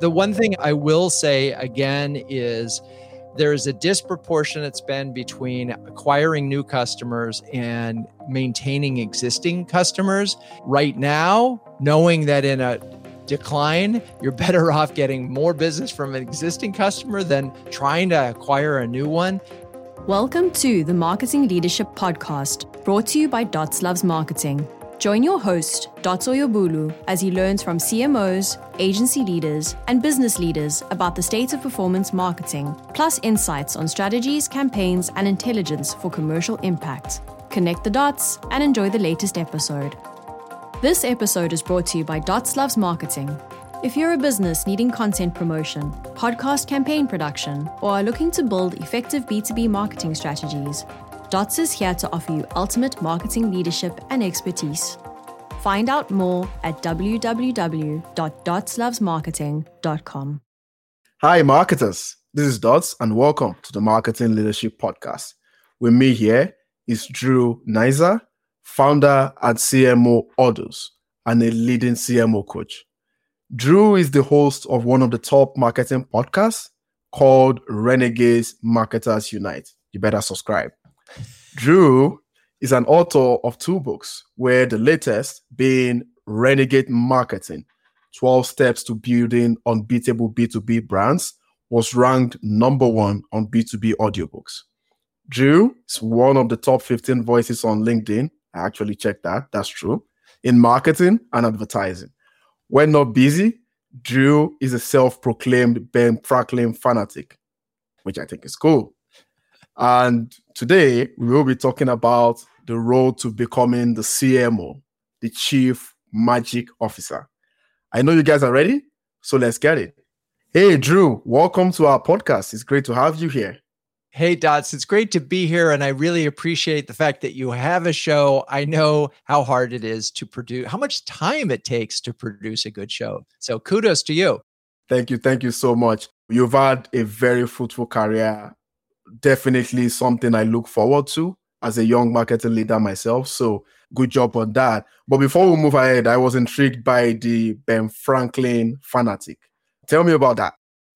The one thing I will say again is there is a disproportionate spend between acquiring new customers and maintaining existing customers. Right now, knowing that in a decline, you're better off getting more business from an existing customer than trying to acquire a new one. Welcome to the Marketing Leadership Podcast, brought to you by Dots Loves Marketing. Join your host, Dots Oyebolu, as he learns from CMOs, agency leaders, and business leaders about the state of performance marketing, plus insights on strategies, campaigns, and intelligence for commercial impact. Connect the dots and enjoy the latest episode. This episode is brought to you by Dots Loves Marketing. If you're a business needing content promotion, podcast campaign production, or are looking to build effective B2B marketing strategies, Dots is here to offer you ultimate marketing leadership and expertise. Find out more at www.dotslovesmarketing.com. Hi, marketers. This is Dots, and welcome to the Marketing Leadership Podcast. With me here is Drew Neisser, founder at CMO Huddles, and a leading CMO coach. Drew is the host of one of the top marketing podcasts called Renegades Marketers Unite. You better subscribe. Drew is an author of two books, where the latest being Renegade Marketing 12 Steps to Building Unbeatable B2B Brands was ranked number one on B2B audiobooks. Drew is one of the top 15 voices on LinkedIn. I actually checked that. That's true. In marketing and advertising. When not busy, Drew is a self proclaimed Ben Franklin fanatic, which I think is cool. And today we will be talking about the road to becoming the CMO, the Chief Magic Officer. I know you guys are ready, so let's get it. Hey, Drew, welcome to our podcast. It's great to have you here. Hey, Dots, it's great to be here. And I really appreciate the fact that you have a show. I know how hard it is to produce, how much time it takes to produce a good show. So kudos to you. Thank you. Thank you so much. You've had a very fruitful career definitely something I look forward to as a young marketing leader myself. So good job on that. But before we move ahead, I was intrigued by the Ben Franklin fanatic. Tell me about that.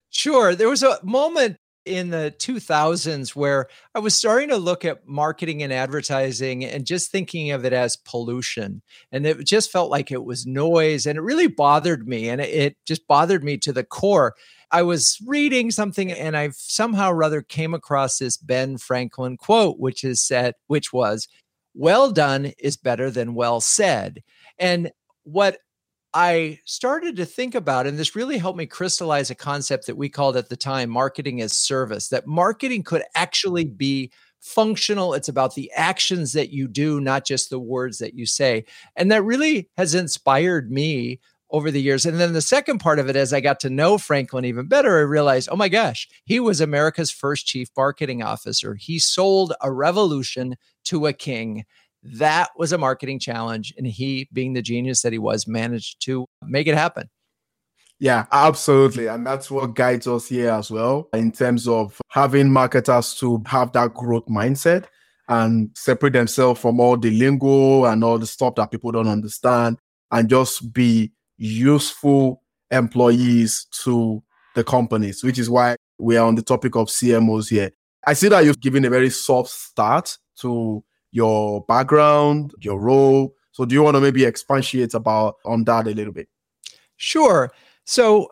Sure. There was a moment in the 2000s where I was starting to look at marketing and advertising and just thinking of it as pollution. And it just felt like it was noise and it really bothered me. And it just bothered me to the core. I was reading something and I somehow rather came across this Ben Franklin quote, which is said, which was, well done is better than well said. And what I started to think about, and this really helped me crystallize a concept that we called at the time marketing as service, that marketing could actually be functional. It's about the actions that you do, not just the words that you say. And that really has inspired me over the years. And then the second part of it, as I got to know Franklin even better, I realized, oh my gosh, he was America's first chief marketing officer. He sold a revolution to a king that was a marketing challenge. And he, being the genius that he was, managed to make it happen. Yeah, absolutely. And that's what guides us here as well in terms of having marketers to have that growth mindset and separate themselves from all the lingo and all the stuff that people don't understand and just be useful employees to the companies, which is why we are on the topic of CMOs here. I see that you've given a very soft start to your background, your role. So do you want to maybe expatiate about on that a little bit? Sure. So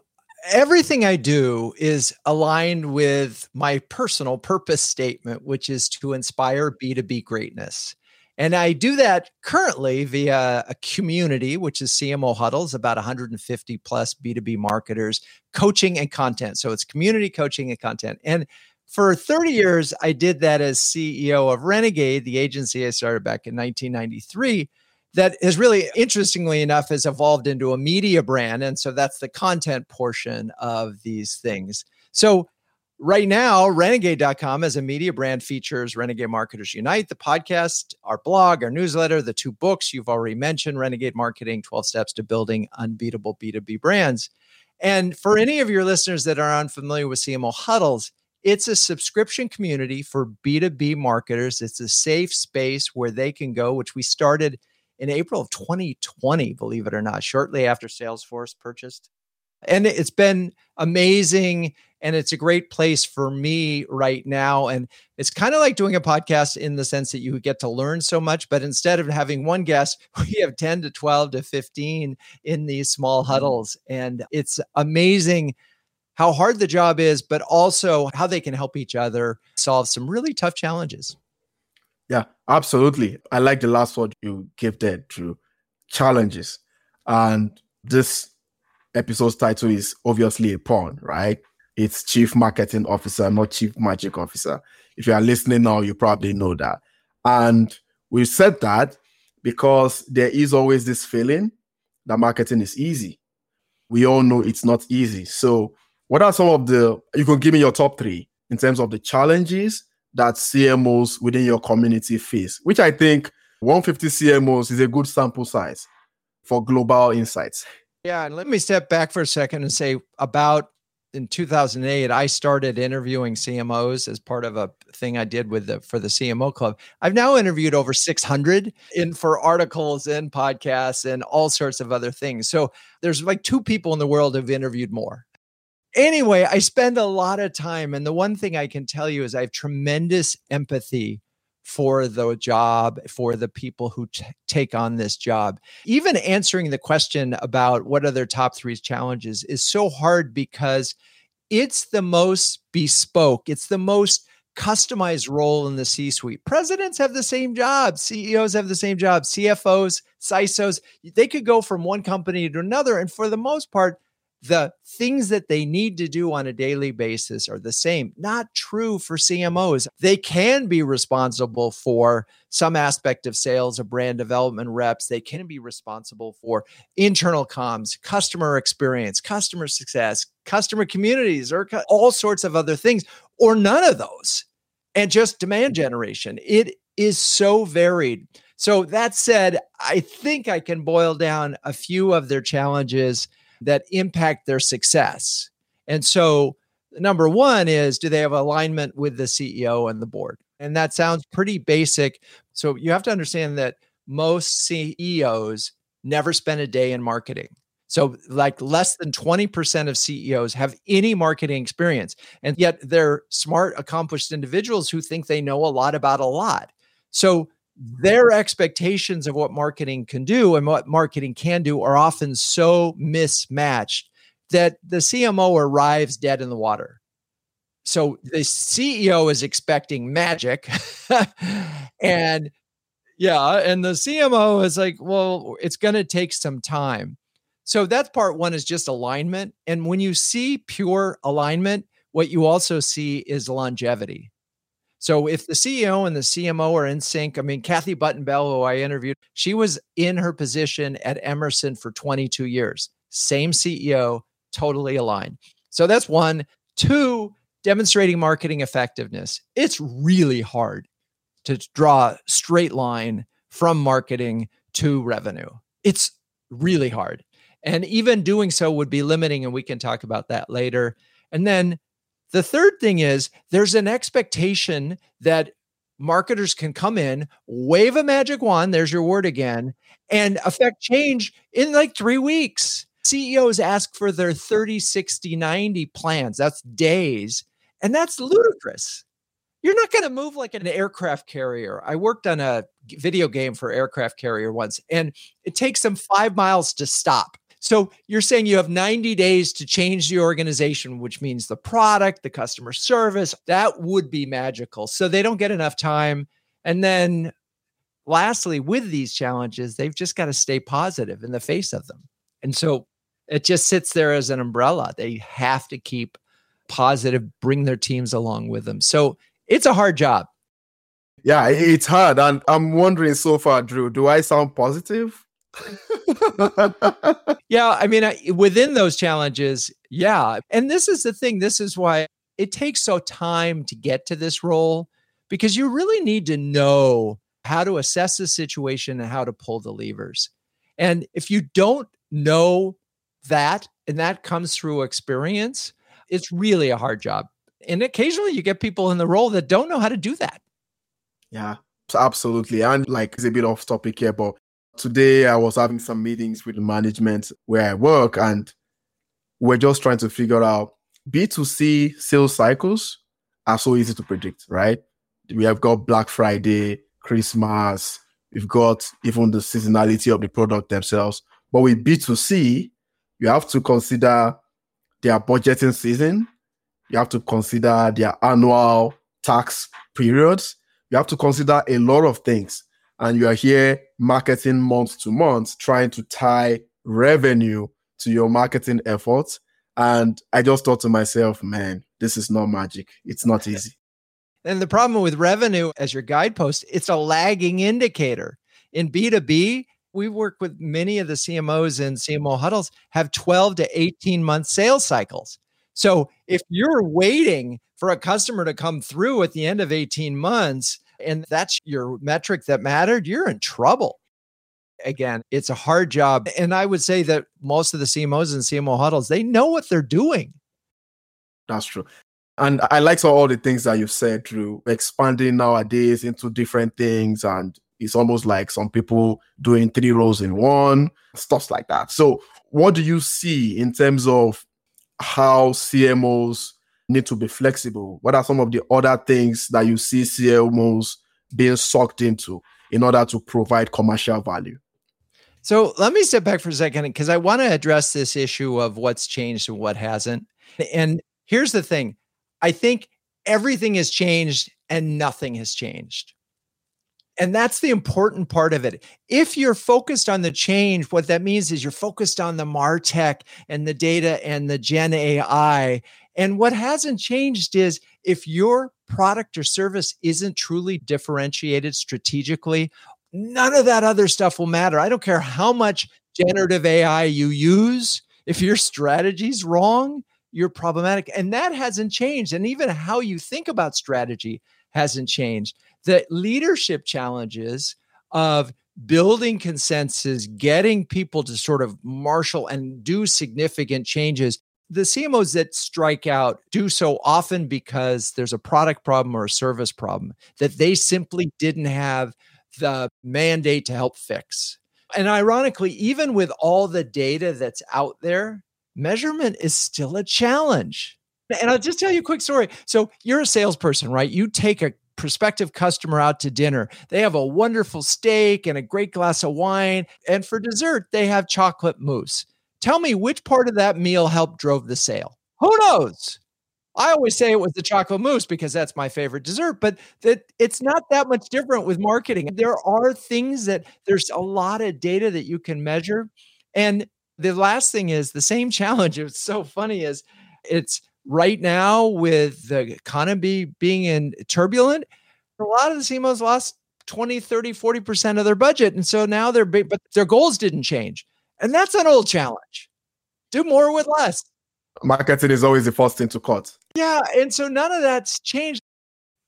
everything I do is aligned with my personal purpose statement, which is to inspire B2B greatness. And I do that currently via a community, which is CMO Huddles, about 150 plus B2B marketers, coaching and content. So it's community coaching and content. And for 30 years, I did that as CEO of Renegade, the agency I started back in 1993 that has really interestingly enough has evolved into a media brand and so that's the content portion of these things so right now renegade.com as a media brand features renegade marketers unite the podcast our blog our newsletter the two books you've already mentioned renegade marketing 12 steps to building unbeatable b2b brands and for any of your listeners that are unfamiliar with cmo huddles it's a subscription community for B2B marketers. It's a safe space where they can go, which we started in April of 2020, believe it or not, shortly after Salesforce purchased And it's been amazing and it's a great place for me right now. And it's kind of like doing a podcast in the sense that you get to learn so much but instead of having one guest we have 10 to 12 to 15 in these small mm-hmm. huddles. And it's amazing how hard the job is but also how they can help each other solve some really tough challenges. Yeah absolutely. I like the last word you gave there drew challenges. And this episode's title is obviously a pun right it's chief marketing officer, not chief magic officer. If you are listening now, you probably know that. And we said that because there is always this feeling that marketing is easy. We all know it's not easy. So, what are some of the, you can give me your top three in terms of the challenges that CMOs within your community face, which I think 150 CMOs is a good sample size for global insights. Yeah, and let me step back for a second and say about in 2008 i started interviewing cmos as part of a thing i did with the for the cmo club. I've now interviewed over 600 in for articles and podcasts and all sorts of other things. So there's like two people in the world who've interviewed more. Anyway i spend a lot of time and the one thing i can tell you is i have tremendous empathy for the job, for the people who t- take on this job. Even answering the question about what are their top three challenges is so hard because it's the most bespoke, it's the most customized role in the C suite. Presidents have the same job, CEOs have the same job, CFOs, CISOs, they could go from one company to another. And for the most part, the things that they need to do on a daily basis are the same. Not true for CMOs. They can be responsible for some aspect of sales or brand development reps. They can be responsible for internal comms, customer experience, customer success, customer communities, or all sorts of other things, or none of those. And just demand generation. It is so varied. So, that said, I think I can boil down a few of their challenges that impact their success. And so, number one is do they have alignment with the CEO and the board? And that sounds pretty basic. So, you have to understand that most CEOs never spend a day in marketing. So, like less than 20% of CEOs have any marketing experience. And yet, they're smart, accomplished individuals who think they know a lot about a lot. So, their expectations of what marketing can do and what marketing can do are often so mismatched that the CMO arrives dead in the water. So the CEO is expecting magic and yeah, and the CMO is like, well, it's going to take some time. So that's part 1 is just alignment and when you see pure alignment, what you also see is longevity. So if the CEO and the CMO are in sync, I mean, Kathy Button Bell, who I interviewed, she was in her position at Emerson for 22 years. Same CEO, totally aligned. So that's one. Two, demonstrating marketing effectiveness. It's really hard to draw a straight line from marketing to revenue. It's really hard. And even doing so would be limiting, and we can talk about that later. And then the third thing is there's an expectation that marketers can come in, wave a magic wand, there's your word again, and affect change in like three weeks. CEOs ask for their 30, 60, 90 plans. That's days. And that's ludicrous. You're not going to move like an aircraft carrier. I worked on a video game for aircraft carrier once, and it takes them five miles to stop. So you're saying you have 90 days to change the organization, which means the product, the customer service, that would be magical. So they don't get enough time. And then lastly, with these challenges, they've just got to stay positive in the face of them. And so it just sits there as an umbrella. They have to keep positive, bring their teams along with them. So it's a hard job. Yeah, it's hard. And I'm wondering so far, Drew, do I sound positive? yeah, I mean, within those challenges, yeah. And this is the thing. This is why it takes so time to get to this role because you really need to know how to assess the situation and how to pull the levers. And if you don't know that, and that comes through experience, it's really a hard job. And occasionally you get people in the role that don't know how to do that. Yeah, absolutely. And like it's a bit off topic here, but Today, I was having some meetings with management where I work, and we're just trying to figure out B2C sales cycles are so easy to predict, right? We have got Black Friday, Christmas, we've got even the seasonality of the product themselves. But with B2C, you have to consider their budgeting season, you have to consider their annual tax periods, you have to consider a lot of things. And you are here marketing month to month, trying to tie revenue to your marketing efforts. And I just thought to myself, man, this is not magic. It's not easy. And the problem with revenue as your guidepost, it's a lagging indicator. In B2B, we work with many of the CMOs and CMO huddles have 12 to 18 month sales cycles. So if you're waiting for a customer to come through at the end of 18 months and that's your metric that mattered, you're in trouble. Again, it's a hard job. And I would say that most of the CMOs and CMO huddles, they know what they're doing. That's true. And I like all the things that you've said, Drew, expanding nowadays into different things. And it's almost like some people doing three roles in one, stuff like that. So, what do you see in terms of how CMOs need to be flexible? What are some of the other things that you see CMOs being sucked into in order to provide commercial value? So let me step back for a second because I want to address this issue of what's changed and what hasn't. And here's the thing I think everything has changed and nothing has changed. And that's the important part of it. If you're focused on the change, what that means is you're focused on the MarTech and the data and the Gen AI. And what hasn't changed is if your product or service isn't truly differentiated strategically, none of that other stuff will matter. I don't care how much generative AI you use. If your strategy's wrong, you're problematic. And that hasn't changed. And even how you think about strategy hasn't changed the leadership challenges of building consensus, getting people to sort of marshal and do significant changes. The CMOs that strike out do so often because there's a product problem or a service problem that they simply didn't have the mandate to help fix. And ironically, even with all the data that's out there, measurement is still a challenge. And I'll just tell you a quick story. So you're a salesperson, right? You take a prospective customer out to dinner. They have a wonderful steak and a great glass of wine. And for dessert, they have chocolate mousse. Tell me which part of that meal helped drove the sale. Who knows? I always say it was the chocolate mousse because that's my favorite dessert, but that it's not that much different with marketing. There are things that there's a lot of data that you can measure. And the last thing is the same challenge. It's so funny is it's right now with the economy being in turbulent, a lot of the CMOs lost 20, 30, 40% of their budget. And so now big, but their goals didn't change. And that's an old challenge. Do more with less. Marketing is always the first thing to cut. Yeah. And so none of that's changed.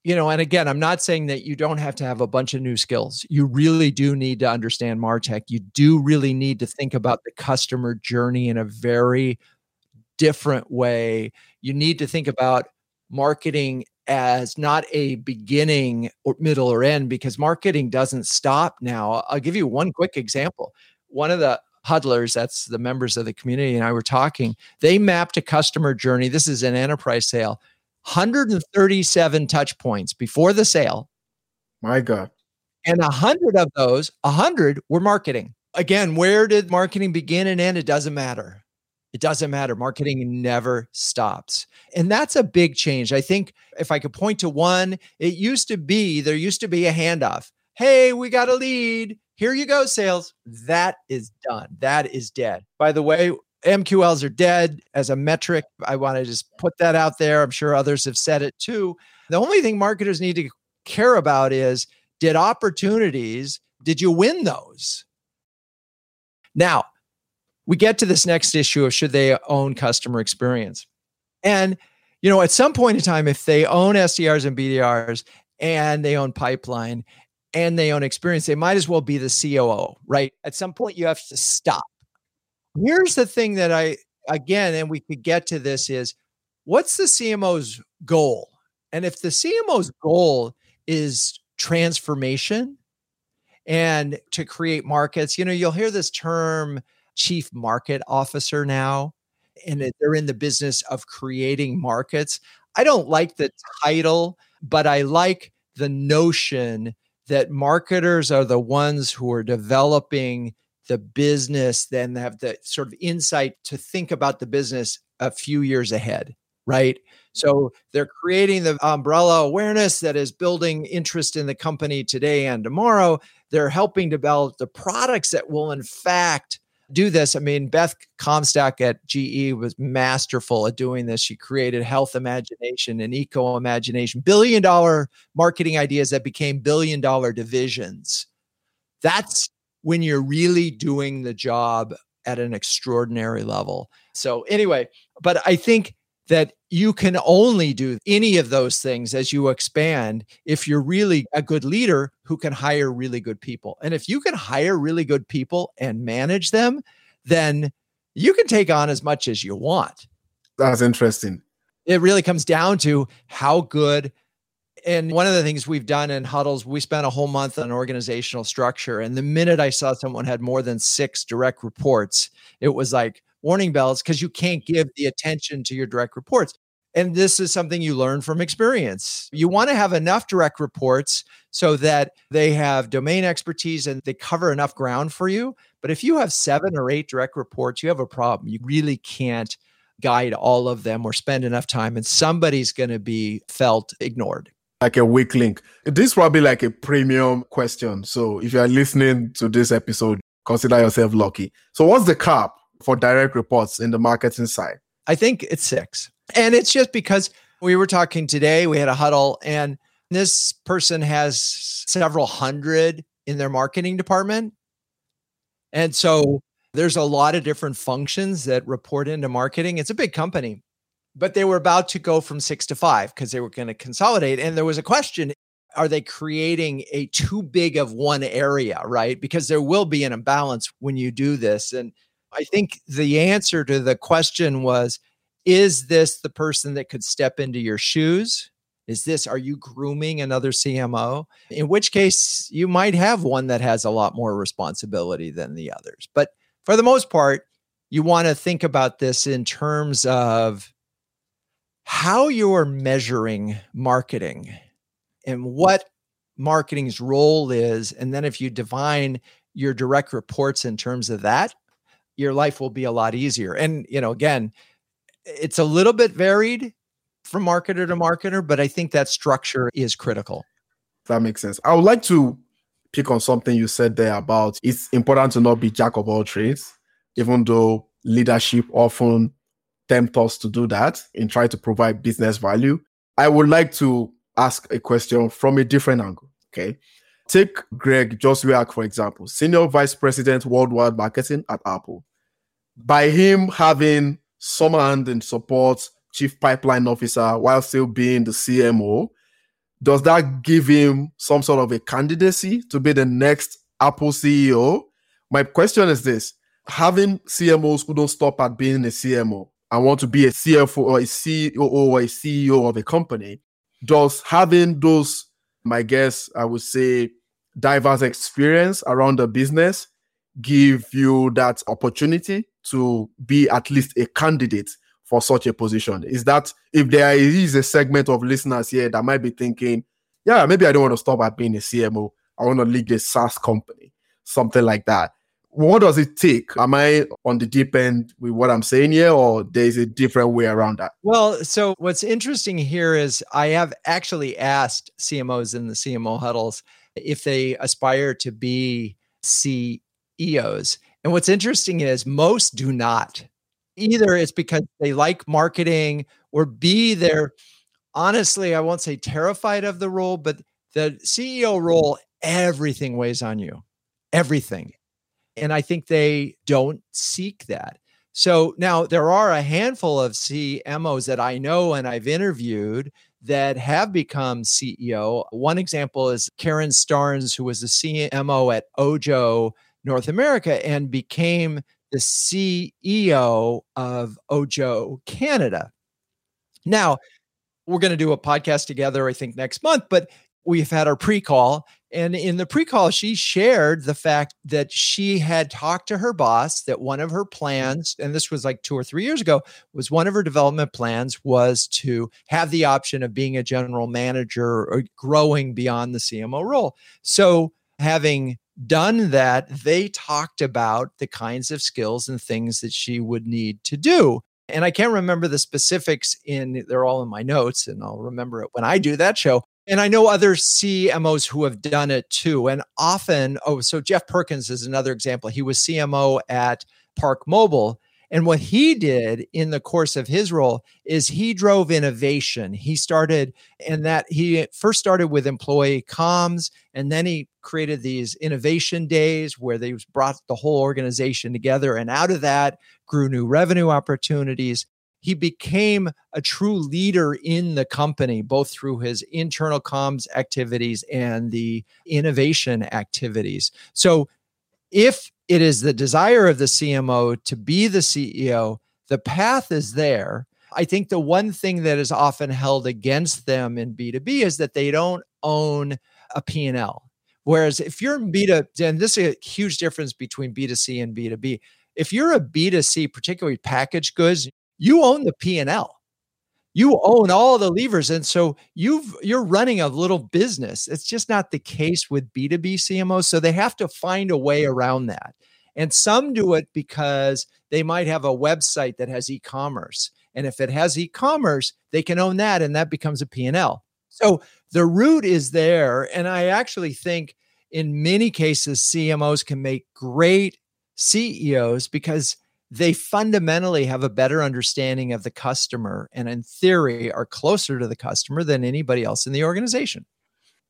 You know, and again, I'm not saying that you don't have to have a bunch of new skills. You really do need to understand MarTech. You do really need to think about the customer journey in a very different way. You need to think about marketing as not a beginning or middle or end because marketing doesn't stop now. I'll give you one quick example. One of the huddlers, that's the members of the community, and I were talking, they mapped a customer journey. This is an enterprise sale, 137 touch points before the sale. My God. And a hundred of those, a hundred were marketing. Again, where did marketing begin and end? It doesn't matter. It doesn't matter. Marketing never stops. And that's a big change. I think if I could point to one, it used to be there used to be a handoff. Hey, we got a lead. Here you go, sales. That is done. That is dead. By the way, MQLs are dead as a metric. I want to just put that out there. I'm sure others have said it too. The only thing marketers need to care about is did opportunities, did you win those? Now, we get to this next issue of should they own customer experience. And, you know, at some point in time, if they own SDRs and BDRs and they own pipeline and they own experience, they might as well be the COO, right? At some point, you have to stop. Here's the thing that I, again, and we could get to this is what's the CMO's goal? And if the CMO's goal is transformation and to create markets, you know, you'll hear this term chief market officer now. and they're in the business of creating markets. I don't like the title, but I like the notion that marketers are the ones who are developing the business, then have the sort of insight to think about the business a few years ahead, right? So mm-hmm. they're creating the umbrella awareness that is building interest in the company today and tomorrow. They're helping develop the products that will, in fact, do this. I mean, Beth Comstock at GE was masterful at doing this. She created Health Imagination and Eco Imagination, billion dollar marketing ideas that became billion dollar divisions. That's when you're really doing the job at an extraordinary level. So, anyway, but I think that you can only do any of those things as you expand if you're really a good leader who can hire really good people. And if you can hire really good people and manage them, then you can take on as much as you want. That's interesting. It really comes down to how good. And one of the things we've done in huddles, we spent a whole month on organizational structure. And the minute I saw someone had more than six direct reports, it was like, warning bells because you can't give the attention to your direct reports. And this is something you learn from experience. You want to have enough direct reports so that they have domain expertise and they cover enough ground for you. But if you have seven or eight direct reports, you have a problem. You really can't guide all of them or spend enough time, and somebody's going to be felt ignored. Like a weak link. This is probably like a premium question. So if you are listening to this episode, consider yourself lucky. So, what's the cap? for direct reports in the marketing side? I think it's six. And it's just because we were talking today, we had a huddle, and this person has several hundred in their marketing department. And so there's a lot of different functions that report into marketing. It's a big company, but they were about to go from six to five because they were going to consolidate. And there was a question are they creating a too big of one area, right? Because there will be an imbalance when you do this. And I think the answer to the question was Is this the person that could step into your shoes? Is this, are you grooming another CMO? In which case, you might have one that has a lot more responsibility than the others. But for the most part, you want to think about this in terms of how you're measuring marketing and what marketing's role is. And then if you define your direct reports in terms of that, your life will be a lot easier. And, you know, again, it's a little bit varied from marketer to marketer, but I think that structure is critical. That makes sense. I would like to pick on something you said there about it's important to not be jack of all trades, even though leadership often tempt us to do that and try to provide business value. I would like to ask a question from a different angle. Okay. Take Greg Joswiak, for example, Senior Vice President Worldwide Marketing at Apple. By him having hand in support, Chief Pipeline Officer, while still being the CMO, does that give him some sort of a candidacy to be the next Apple CEO? My question is this. Having CMOs who don't stop at being a CMO and want to be a CFO or a CEO or a CEO of a company, does having those my guess, I would say, diverse experience around the business give you that opportunity to be at least a candidate for such a position. Is that if there is a segment of listeners here that might be thinking, yeah, maybe I don't want to stop at being a CMO. I want to lead a SaaS company, something like that. What does it take? Am I on the deep end with what I'm saying here, or there's a different way around that? Well, so what's interesting here is I have actually asked CMOs in the CMO huddles if they aspire to be CEOs. And what's interesting is most do not. Either it's because they like marketing, or B, they're honestly, I won't say terrified of the role, but the CEO role, everything weighs on you. Everything. And I think they don't seek that. So now there are a handful of CMOs that I know and I've interviewed that have become CEO. One example is Karen Starnes, who was the CMO at Ojo North America and became the CEO of Ojo Canada. Now, we're going to do a podcast together, I think, next month, but we've had our pre call. And in the pre call, she shared the fact that she had talked to her boss that one of her plans, and this was like two or three years ago, was one of her development plans was to have the option of being a general manager or growing beyond the CMO role. So, having done that, they talked about the kinds of skills and things that she would need to do. And I can't remember the specifics in they're all in my notes and I'll remember it when I do that show. And I know other CMOs who have done it too. And often, oh, so Jeff Perkins is another example. He was CMO at ParkMobile. And what he did in the course of his role is he drove innovation. He started, and that he first started with employee comms, and then he created these innovation days where they brought the whole organization together. And out of that grew new revenue opportunities he became a true leader in the company, both through his internal comms activities and the innovation activities. So, if it is the desire of the CMO to be the CEO, the path is there. I think the one thing that is often held against them in B2B is that they don't own a P&L. Whereas if you're in B2, and this is a huge difference between B2C and B2B. If you're a B2C, particularly packaged goods, you own the P&L. You own all the levers. And so you've you're running a little business. It's just not the case with B2B CMOs. So they have to find a way around that. And some do it because they might have a website that has e-commerce. And if it has e-commerce, they can own that and that becomes a P&L. So the root is there. And I actually think in many cases, CMOs can make great CEOs because they fundamentally have a better understanding of the customer and in theory are closer to the customer than anybody else in the organization.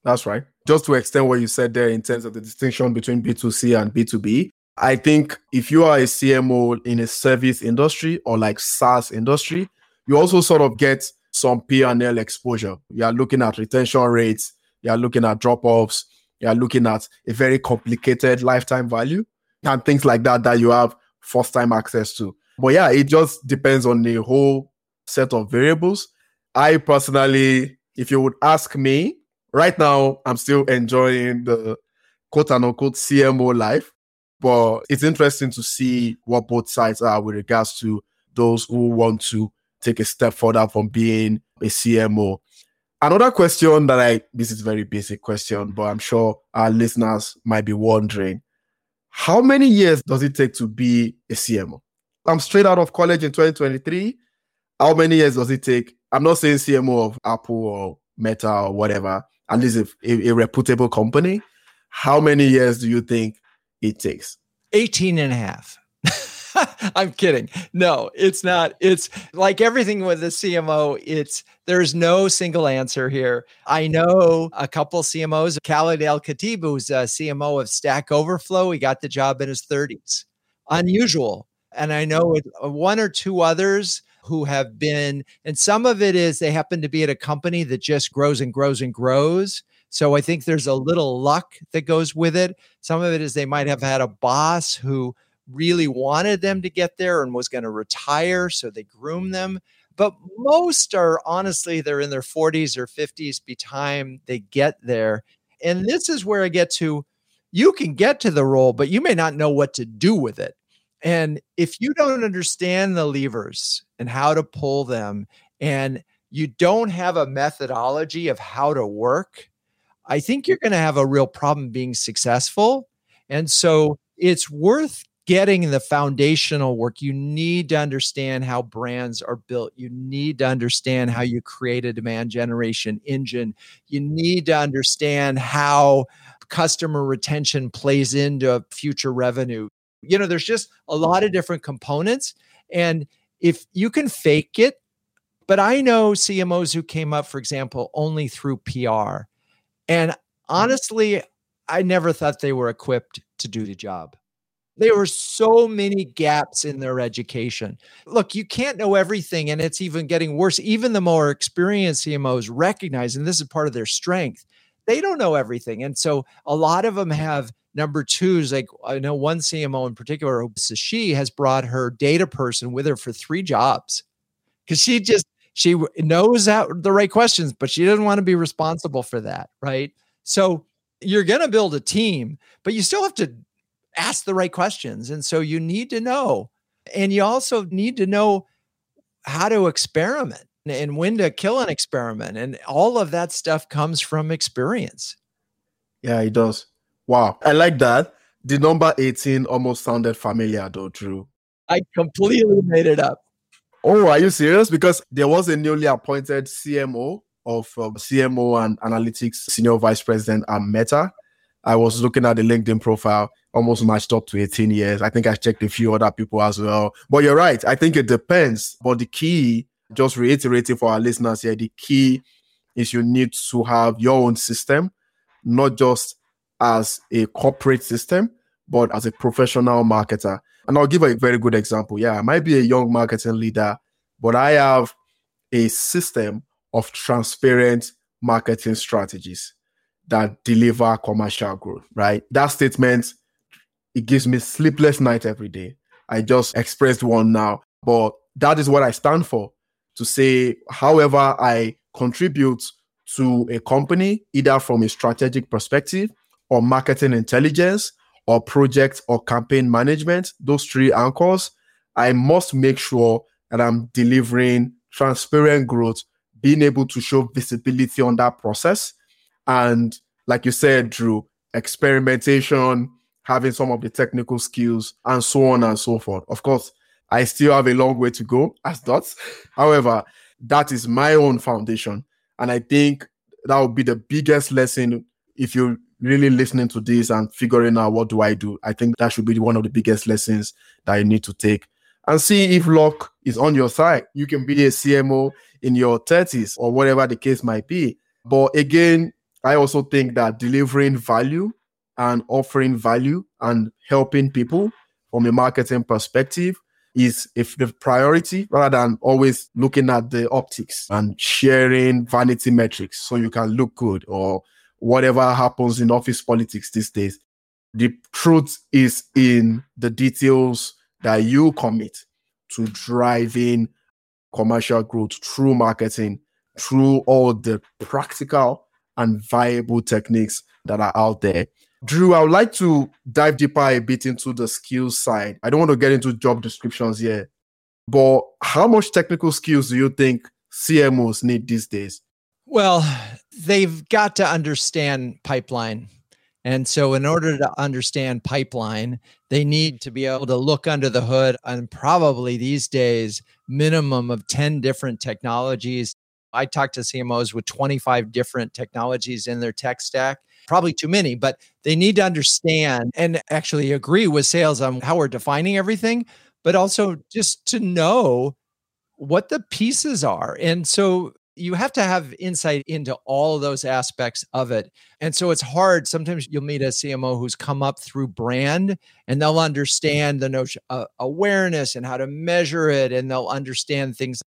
That's right. Just to extend what you said there in terms of the distinction between B2C and B2B, I think if you are a CMO in a service industry or like SaaS industry, you also sort of get some P&L exposure. You are looking at retention rates, you are looking at drop-offs, you are looking at a very complicated lifetime value and things like that that you have first time access to. But yeah, it just depends on the whole set of variables. I personally, if you would ask me, right now, I'm still enjoying the quote unquote CMO life. But it's interesting to see what both sides are with regards to those who want to take a step further from being a CMO. Another question that I this is very basic question, but I'm sure our listeners might be wondering how many years does it take to be a CMO? I'm straight out of college in 2023. How many years does it take? I'm not saying CMO of Apple or Meta or whatever, at least a, a, a reputable company. How many years do you think it takes? 18 and a half. I'm kidding. No, it's not. It's like everything with the CMO, it's there's no single answer here. I know a couple CMOs, Khaled El Khatib, who's a CMO of Stack Overflow. He got the job in his 30s. Unusual. And I know uh, one or two others who have been, and some of it is they happen to be at a company that just grows and grows and grows. So I think there's a little luck that goes with it. Some of it is they might have had a boss who really wanted them to get there and was going to retire. So they groom them. But most are honestly, they're in their 40s or 50s by time they get there. And this is where I get to you can get to the role, but you may not know what to do with it. And if you don't understand the levers and how to pull them, and you don't have a methodology of how to work, I think you're going to have a real problem being successful. And so it's worth getting the foundational work, you need to understand how brands are built. You need to understand how you create a demand generation engine. You need to understand how customer retention plays into future revenue. You know, there's just a lot of different components. And if you can fake it, but I know CMOs who came up, for example, only through PR. And honestly, I never thought they were equipped to do the job. There were so many gaps in their education. Look, you can't know everything, and it's even getting worse. Even the more experienced CMOs recognize, and this is part of their strength, they don't know everything. And so a lot of them have number twos. Like I know one CMO in particular, she has brought her data person with her for three jobs because she just She knows how the right questions, but she doesn't want to be responsible for that, right? So you're going to build a team, but you still have to ask the right questions. And so you need to know. And you also need to know how to experiment and when to kill an experiment. And all of that stuff comes from experience. Yeah, it does. Wow. I like that. The number 18 almost sounded familiar though, Drew. I completely made it up. Oh, are you serious? Because there was a newly appointed CMO of um, CMO and analytics senior vice president at Meta. I was looking at the LinkedIn profile, almost matched up to 18 years. I think I checked a few other people as well. But you're right. I think it depends. But the key, just reiterating for our listeners here, the key is you need to have your own system, not just as a corporate system, but as a professional marketer. And I'll give a very good example. Yeah, I might be a young marketing leader, but I have a system of transparent marketing strategies that deliver commercial growth, right? That statement, it gives me sleepless night every day. I just expressed one now, but that is what I stand for to say, however, I contribute to a company, either from a strategic perspective or marketing intelligence or project or campaign management, those three anchors, I must make sure that I'm delivering transparent growth, being able to show visibility on that process. And like you said, Drew, experimentation, having some of the technical skills, and so on and so forth. Of course, I still have a long way to go as dots. However, that is my own foundation. And I think that would be the biggest lesson if you're really listening to this and figuring out what do I do, I think that should be one of the biggest lessons that you need to take and see if luck is on your side. You can be a CMO in your 30s or whatever the case might be. But again, I also think that delivering value and offering value and helping people from a marketing perspective is if the priority rather than always looking at the optics and sharing vanity metrics so you can look good or whatever happens in office politics these days. The truth is in the details that you commit to driving commercial growth through marketing, through all the practical and viable techniques that are out there. Drew, I would like to dive deeper a bit into the skills side. I don't want to get into job descriptions here, but how much technical skills do you think CMOs need these days? Well, they've got to understand pipeline. And so, in order to understand pipeline, they need to be able to look under the hood and probably these days, minimum of 10 different technologies. I talk to CMOs with 25 different technologies in their tech stack. Probably too many, but they need to understand and actually agree with sales on how we're defining everything, but also just to know what the pieces are. And so you have to have insight into all those aspects of it. And so it's hard. Sometimes you'll meet a CMO who's come up through brand and they'll understand the notion of awareness and how to measure it and they'll understand things,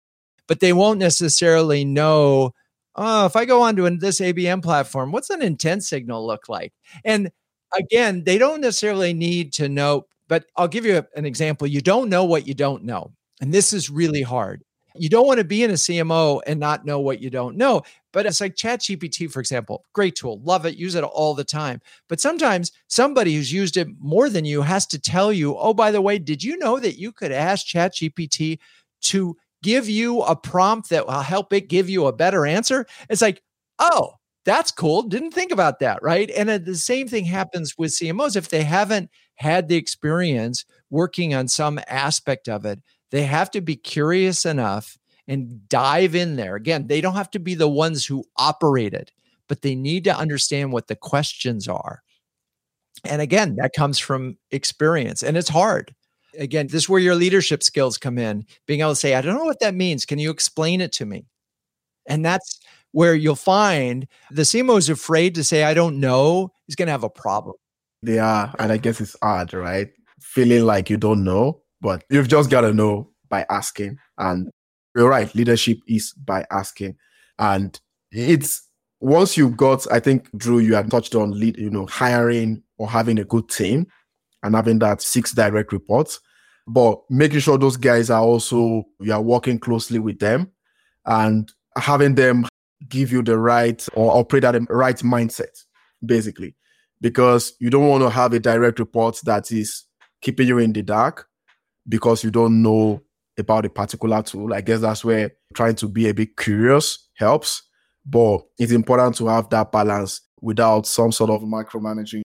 but they won't necessarily know, oh, if I go onto this ABM platform, what's an intent signal look like? And again, they don't necessarily need to know, but I'll give you an example. You don't know what you don't know. And this is really hard you don't want to be in a CMO and not know what you don't know. But it's like ChatGPT, for example, great tool, love it, use it all the time. But sometimes somebody who's used it more than you has to tell you, oh, by the way, did you know that you could ask ChatGPT to give you a prompt that will help it give you a better answer? It's like, oh, that's cool. Didn't think about that, right? And the same thing mm-hmm. happens with CMOs if they haven't had the experience working on some aspect of it they have to be curious enough and dive in there. Again, they don't have to be the ones who operate it, but they need to understand what the questions are. And again, that comes from experience and it's hard. Again, this is where your leadership skills come in, being able to say, I don't know what that means. Can you explain it to me? And that's where you'll find the CMO is afraid to say, I don't know, He's going to have a problem. Are. And I guess it's hard, right? Feeling like you don't know but you've just got to know by asking. And you're right, leadership is by asking. And it's once you've got, I think, Drew, you had touched on lead, you know, hiring or having a good team and having that six direct reports, but making sure those guys are also, you are working closely with them and having them give you the right or operate at the right mindset, basically, because you don't want to have a direct report that is keeping you in the dark because you don't know about a particular tool. I guess that's where trying to be a bit curious helps. But it's important to have that balance without some sort of micromanaging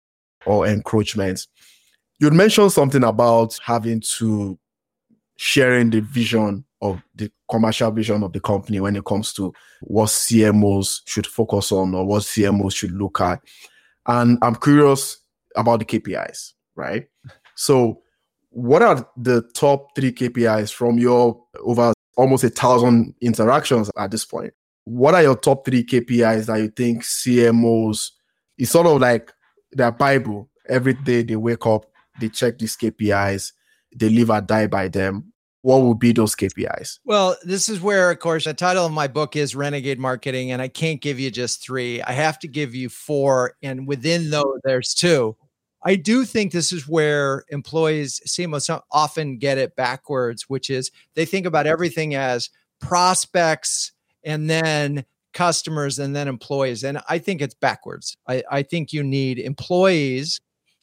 or encroachment. You'd mentioned something about having to sharing the vision of the commercial vision of the company when it comes to what CMOs should focus on or what CMOs should look at. And I'm curious about the KPIs, right? So, what are the top three KPIs from your over almost a thousand interactions at this point? What are your top three KPIs that you think CMOs is sort of like their Bible? Every day they wake up, they check these KPIs, they live or die by them what would be those KPIs? Well, this is where, of course, the title of my book is Renegade Marketing, and I can't give you just three. I have to give you four, and within those, there's two. I do think this is where employees CMOs often get it backwards, which is they think about everything as prospects and then customers and then employees. And I think it's backwards. I, I think you need employees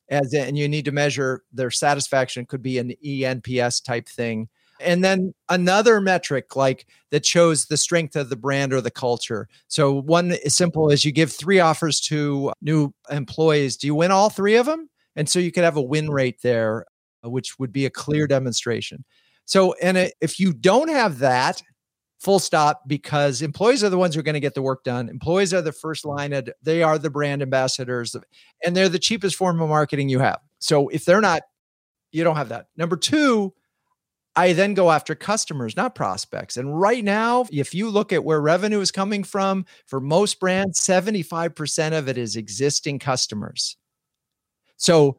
as and you need to measure their satisfaction could be an ENPS type thing and then another metric like that shows the strength of the brand or the culture. So one is simple is you give three offers to new employees. Do you win all three of them? And so you could have a win rate there, uh, which would be a clear demonstration. So, and if you don't have that, full stop, because employees are the ones who are going to get the work done. Employees are the first mm-hmm. line, of, they are the brand ambassadors, and they're the cheapest form of marketing you have. So if they're not, you don't have that. Number two, I then go after customers, not prospects. And right now, if you look at where revenue is coming from, for most brands, 75% of it is existing customers. So,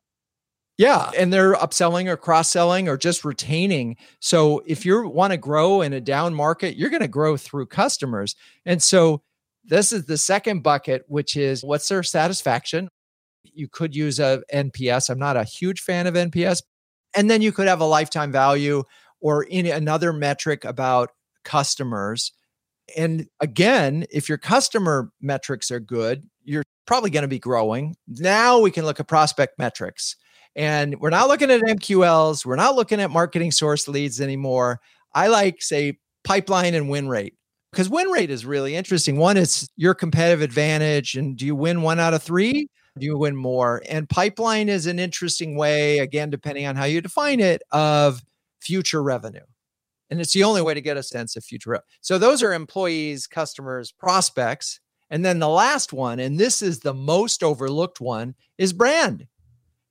yeah, and they're upselling or cross selling or just retaining. So, if you want to grow in a down market, you're going to grow through customers. And so, this is the second bucket, which is what's their satisfaction? You could use a NPS. I'm not a huge fan of NPS. And then you could have a lifetime value or in another metric about customers. And again, if your customer metrics are good, you're probably going to be growing. Now we can look at prospect metrics. And we're not looking at MQLs, we're not looking at marketing source leads anymore. I like, say, pipeline and win rate because win rate is really interesting. One is your competitive advantage. And do you win one out of three? Do you win more? And pipeline is an interesting way, again, depending on how you define it, of future revenue. And it's the only way to get a sense of future. So those are employees, customers, prospects. And then the last one, and this is the most overlooked one, is brand.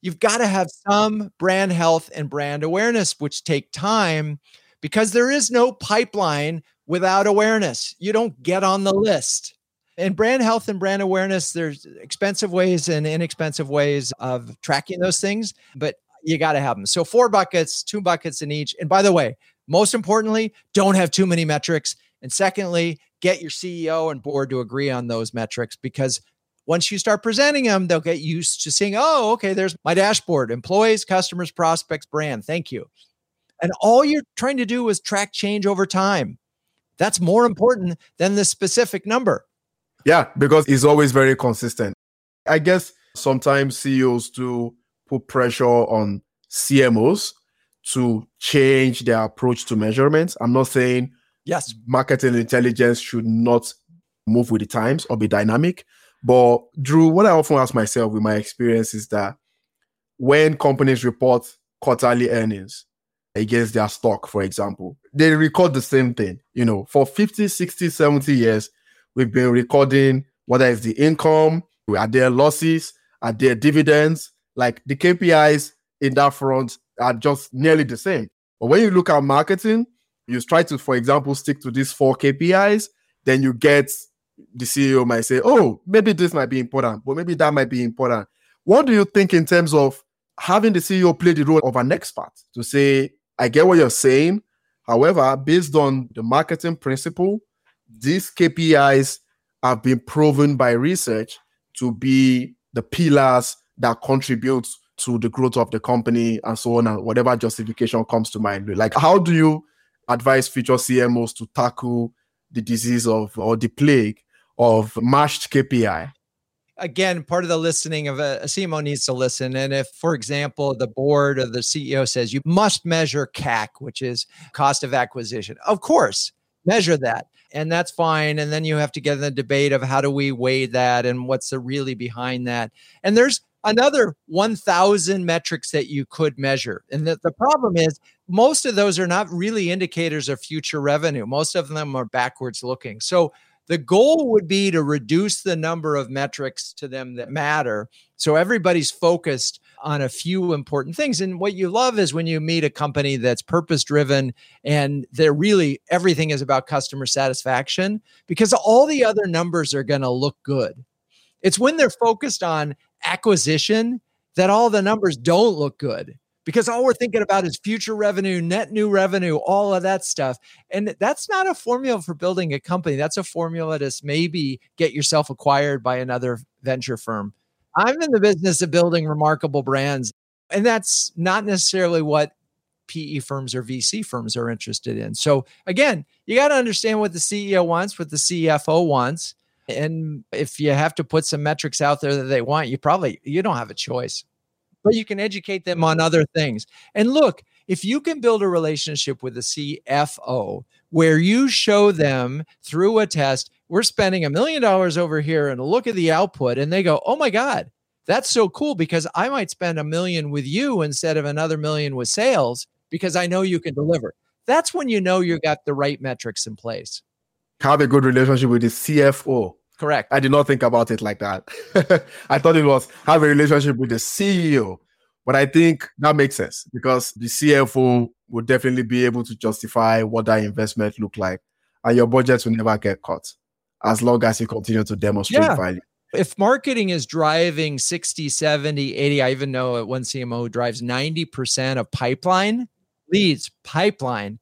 You've got to have some brand health and brand awareness, which take time because there is no pipeline without awareness. You don't get on the list. And brand health and brand awareness, there's expensive ways and inexpensive ways of tracking those things. But you got to have them. So four buckets, two buckets in each. And by the way, most importantly, don't have too many metrics. And secondly, get your CEO and board to agree on those metrics because once you start presenting them, they'll get used to seeing, oh, okay, there's my dashboard employees, customers, prospects, brand. Thank you. And all you're trying to do is track change over time. That's more important than the specific number. Yeah, because it's always very consistent. I guess sometimes CEOs do put pressure on CMOs to change their approach to measurements. I'm not saying yes, marketing intelligence should not move with the times or be dynamic. But Drew, what I often ask myself with my experience is that when companies report quarterly earnings against their stock, for example, they record the same thing. You know, for 50, 60, 70 years, we've been recording whether it's the income, are there losses, are there dividends, like the KPIs in that front are just nearly the same. But when you look at marketing, you try to, for example, stick to these four KPIs, then you get the CEO might say, oh, maybe this might be important, but maybe that might be important. What do you think in terms of having the CEO play the role of an expert to say, I get what you're saying. However, based on the marketing principle, these KPIs have been proven by research to be the pillars that contribute to the growth of the company and so on and whatever justification comes to mind like how do you advise future cmos to tackle the disease of or the plague of mashed KPI? again, part of the listening of a, a, CMO needs to listen. And if, for example, the board or the CEO says you must measure CAC, which is cost of acquisition, of course, measure that. And that's fine. And then you have to get in the debate of how do we weigh that and what's the really behind that. And there's another 1,000 metrics that you could measure. And the, the problem is, most of those are not really indicators of future revenue. Most of them are backwards looking. So the goal would be to reduce the number of metrics to them that matter. So everybody's focused on a few important things. And what you love is when you meet a company that's purpose driven and they're really everything is about customer satisfaction because all the other numbers are going to look good. It's when they're focused on acquisition that all the numbers don't look good because all we're thinking about is future revenue, net new revenue, all of that stuff. And that's not a formula for building a company. That's a formula to maybe get yourself acquired by another venture firm. I'm in the business of building remarkable brands. And that's not necessarily what PE firms or VC firms are interested in. So again, you got to understand what the CEO wants, what the CFO wants. And if you have to put some metrics out there that they want, you probably you don't have a choice but you can educate them on other things. And look, if you can build a relationship with the CFO where you show them through a test, we're spending a million dollars over here and look at the output, and they go, oh my God, that's so cool because I might spend a million with you instead of another million with sales because I know you can deliver. That's when you know you've got the right metrics in place. Have a good relationship with the CFO. Correct. I did not think about it like that. I thought it was have a relationship with the CEO. But I think that makes sense because the CFO will definitely be able to justify what that investment look like. And your budgets will never get cut as long as you continue to demonstrate yeah. value. If marketing is driving 60, 70, 80, I even know at one CMO drives 90% of pipeline leads, pipeline,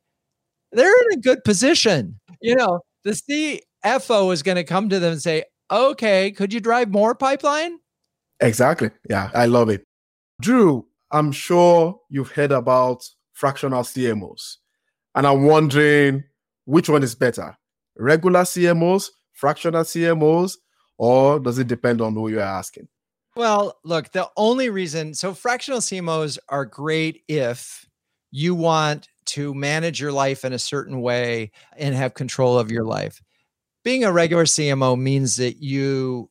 they're in a good position. You know, the CFO is going to come to them and say, okay, could you drive more pipeline? Exactly. Yeah, I love it. Drew, I'm sure you've heard about fractional CMOs, and I'm wondering which one is better regular CMOs, fractional CMOs, or does it depend on who you're asking? Well, look, the only reason so fractional CMOs are great if you want to manage your life in a certain way and have control of your life being a regular CMO means that you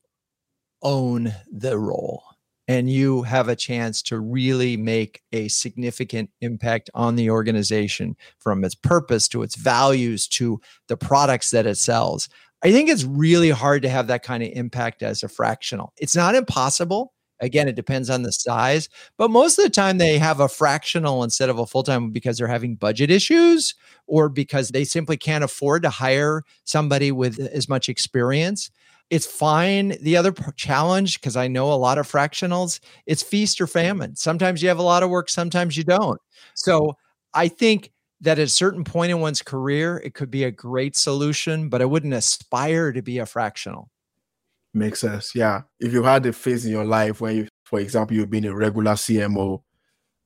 own the role and you have a chance to really make a significant impact on the organization from its purpose to its values to the products that it sells. I think it's really hard to have that kind of impact as a fractional. It's not impossible. Again, it depends on the size, but most of the time they have a fractional instead of a full time because they're having budget issues or because they simply can't afford to hire somebody with as much experience. It's fine. The other challenge, because I know a lot of fractionals, it's feast or mm-hmm. famine. Sometimes you have a lot of work, sometimes you don't. So I think that at a certain point in one's career, it could be a great solution, but I wouldn't aspire to be a fractional. Makes sense. Yeah. If you had a phase in your life where you, for example, you've been a regular CMO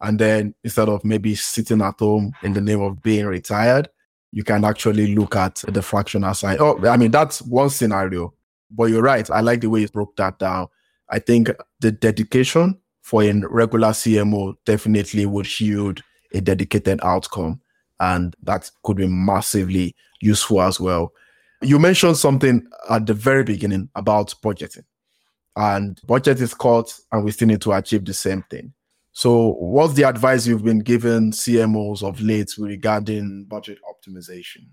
and then instead of maybe sitting at home in the name of being retired, you can actually look at the fractional side. Oh, I mean, that's one scenario. But you're right. I like the way you broke that down. I think the dedication for a regular CMO definitely would yield a dedicated outcome. And that could be massively useful as well. You mentioned something at the very beginning about budgeting. And budget is cut, and we still need to achieve the same thing. So, what's the advice you've been given CMOs of late regarding budget optimization?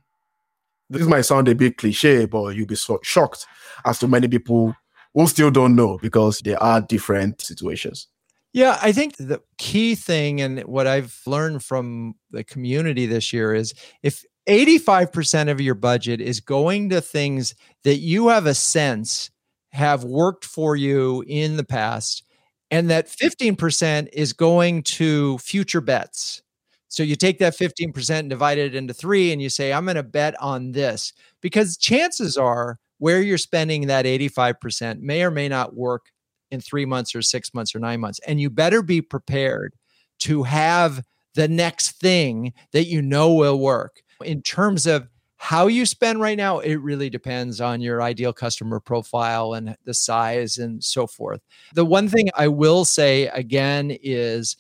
This might sound a bit cliche, but you'll be so shocked as to many people who still don't know because there are different situations. Yeah, I think the key thing and what I've learned from the community this year is if 85% of your budget is going to things that you have a sense have worked for you in the past, and that 15% is going to future bets. So you take that 15% and divide it into three, and you say, I'm going to bet on this because chances are where you're spending that 85% may or may not work in three months or six months or nine months. And you better be prepared to have the next thing that you know will work in terms of How you spend right now, it really depends on your ideal customer profile and the size and so forth. The one thing I will say again is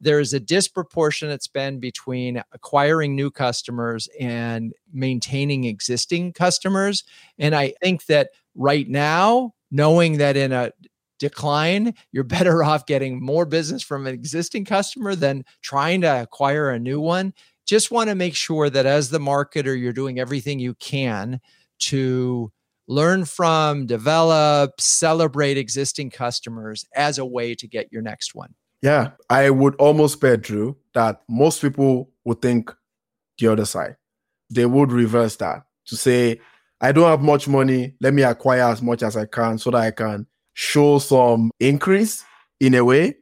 there is a disproportionate spend between acquiring new customers and maintaining existing customers. And I think that right now, knowing that in a decline, you're better off getting more business from an existing customer than trying to acquire a new one. Just want to make sure that as the marketer, you're doing everything you can to learn from, develop, celebrate existing customers as a way to get your next one. Yeah, I would almost bet, Drew, that most people would think the other side. They would reverse that to say, I don't have much money. Let me acquire as much as I can so that I can show some increase in a way.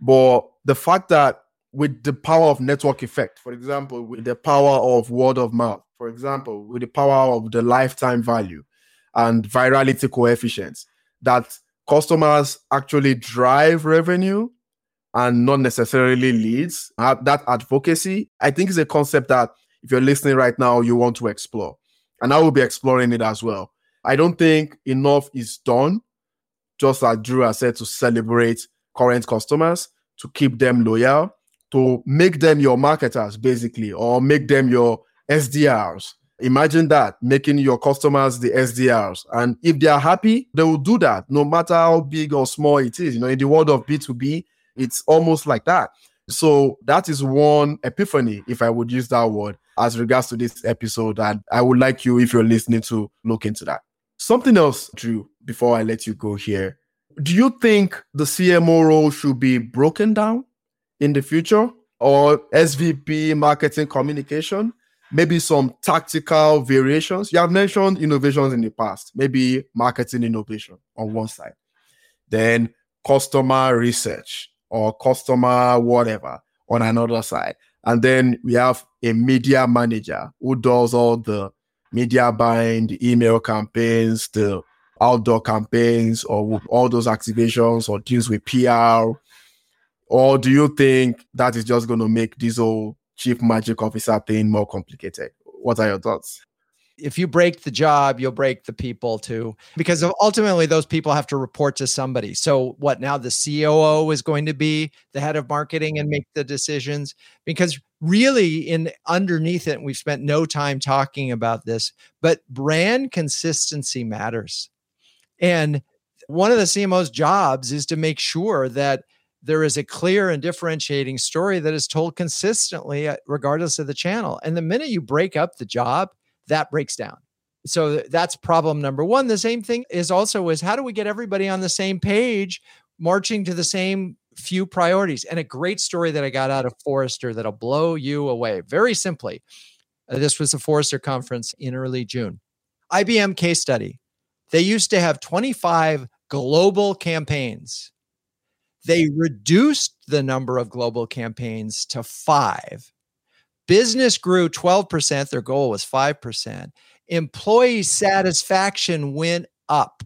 But the fact that with the power of network effect, for example, with the power of word of mouth, for example, with the power of the lifetime value and virality coefficients, that customers actually drive revenue and not necessarily leads. Uh, that advocacy, I think, is a concept that if you're listening right now, you want to explore. And I will be exploring it as well. I don't think enough is done just as Drew has said, to celebrate current customers, to keep them loyal, to make them your marketers, basically, or make them your SDRs. Imagine that, making your customers the SDRs. And if they are happy, they will do that, no matter how big or small it is. You know, in the world of B2B, it's almost like that. So that is one epiphany, if I would use that word, as regards to this episode. And I would like you, if you're listening, to look into that. Something else, Drew, before I let you go here. Do you think the CMO role should be broken down in the future or SVP marketing communication? Maybe some tactical variations. You have mentioned innovations in the past, maybe marketing innovation on one side, then customer research or customer whatever on another side. And then we have a media manager who does all the media buying, the email campaigns, the outdoor campaigns, or all those activations or deals with PR? Or do you think that is just going to make this whole chief magic officer thing more complicated? What are your thoughts? if you break the job, you'll break the people too, because ultimately those people have to report to somebody. So, what now the COO is going to be the head of marketing and make the decisions? Because really, in underneath it, we've spent no time talking about this, but brand consistency matters. And one of the CMO's jobs is to make sure that there is a clear and differentiating story that is told consistently, uh, regardless of the channel. And the minute you break up the job, that breaks down. So that's problem number one. The same thing is also is how do we get everybody on the same page, marching to the same few priorities? And a great story that I got out of Forrester that'll blow you away. Very simply, uh, this was the Forrester conference in early June. IBM case study. They used to have 25 global campaigns. They reduced the number of global campaigns to five Business grew 12%. Their goal was 5%. Employee satisfaction went up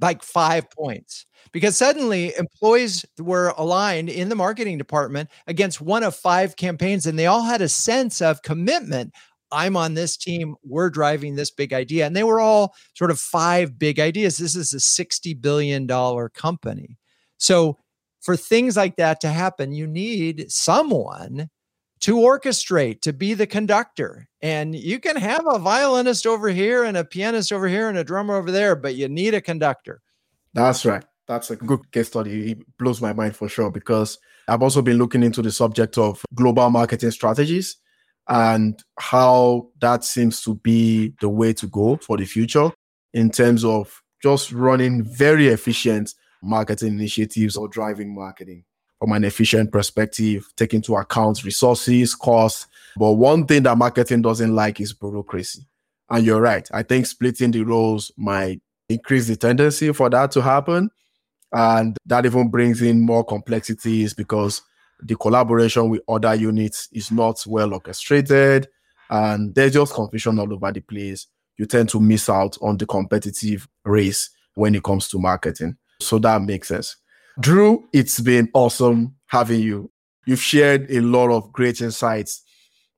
like five points because suddenly employees were aligned in the marketing department against one of five campaigns and they all had a sense of commitment. I'm on this team. We're driving this big idea. And they were all sort of five big ideas. This is a $60 billion company. So, for things like that to happen, you need someone to orchestrate, to be the conductor. And you can have a violinist over here and a pianist over here and a drummer over there, but you need a conductor. That's right. That's a good case study. It blows my mind for sure because I've also been looking into the subject of global marketing strategies and how that seems to be the way to go for the future in terms of just running very efficient marketing initiatives or driving marketing from an efficient perspective, take into account resources, costs. But one thing that marketing doesn't like is bureaucracy. And you're right. I think splitting the roles might increase the tendency for that to happen. And that even brings in more complexities because the collaboration with other units is not well orchestrated and there's just confusion all over the place. You tend to miss out on the competitive race when it comes to marketing. So that makes sense. Drew, it's been awesome having you. You've shared a lot of great insights.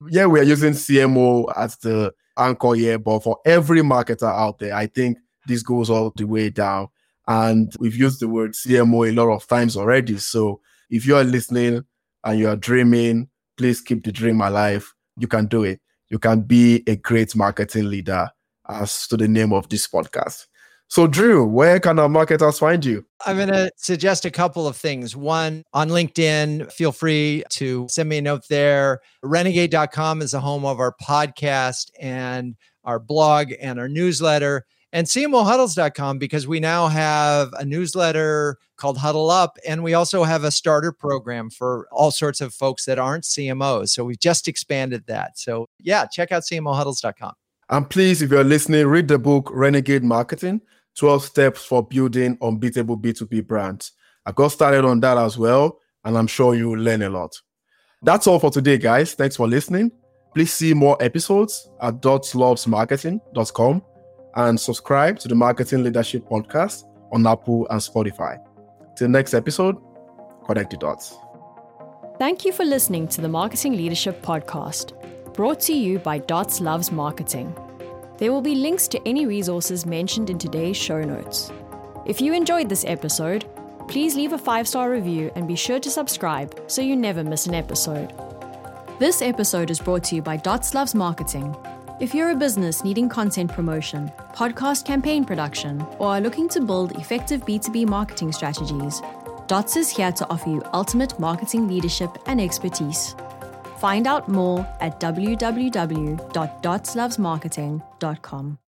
Yeah, we're using CMO as the anchor here, but for every marketer out there, I think this goes all the way down. And we've used the word CMO a lot of times already. So if you are listening and you are dreaming, please keep the dream alive. You can do it. You can be a great marketing leader, as to the name of this podcast. So, Drew, where can our marketers find you? I'm going to suggest a couple of things. One, on LinkedIn, feel free to send me a note there. Renegade.com is the home of our podcast and our blog and our newsletter and CMOhuddles.com because we now have a newsletter called Huddle Up. And we also have a starter program for all sorts of folks that aren't CMOs. So we've just expanded that. So yeah, check out CMOhuddles.com. And please, if you're listening, read the book Renegade Marketing 12 Steps for Building Unbeatable B2B Brands. I got started on that as well, and I'm sure you'll learn a lot. That's all for today, guys. Thanks for listening. Please see more episodes at dotslovesmarketing.com and subscribe to the Marketing Leadership Podcast on Apple and Spotify. Till next episode, connect the dots. Thank you for listening to the Marketing Leadership Podcast, brought to you by Dots Loves Marketing. There will be links to any resources mentioned in today's show notes. If you enjoyed this episode, please leave a five star review and be sure to subscribe so you never miss an episode. This episode is brought to you by Dots Loves Marketing. If you're a business needing content promotion, podcast campaign production, or are looking to build effective B2B marketing strategies, Dots is here to offer you ultimate marketing leadership and expertise. Find out more at www.dotslovesmarketing.com.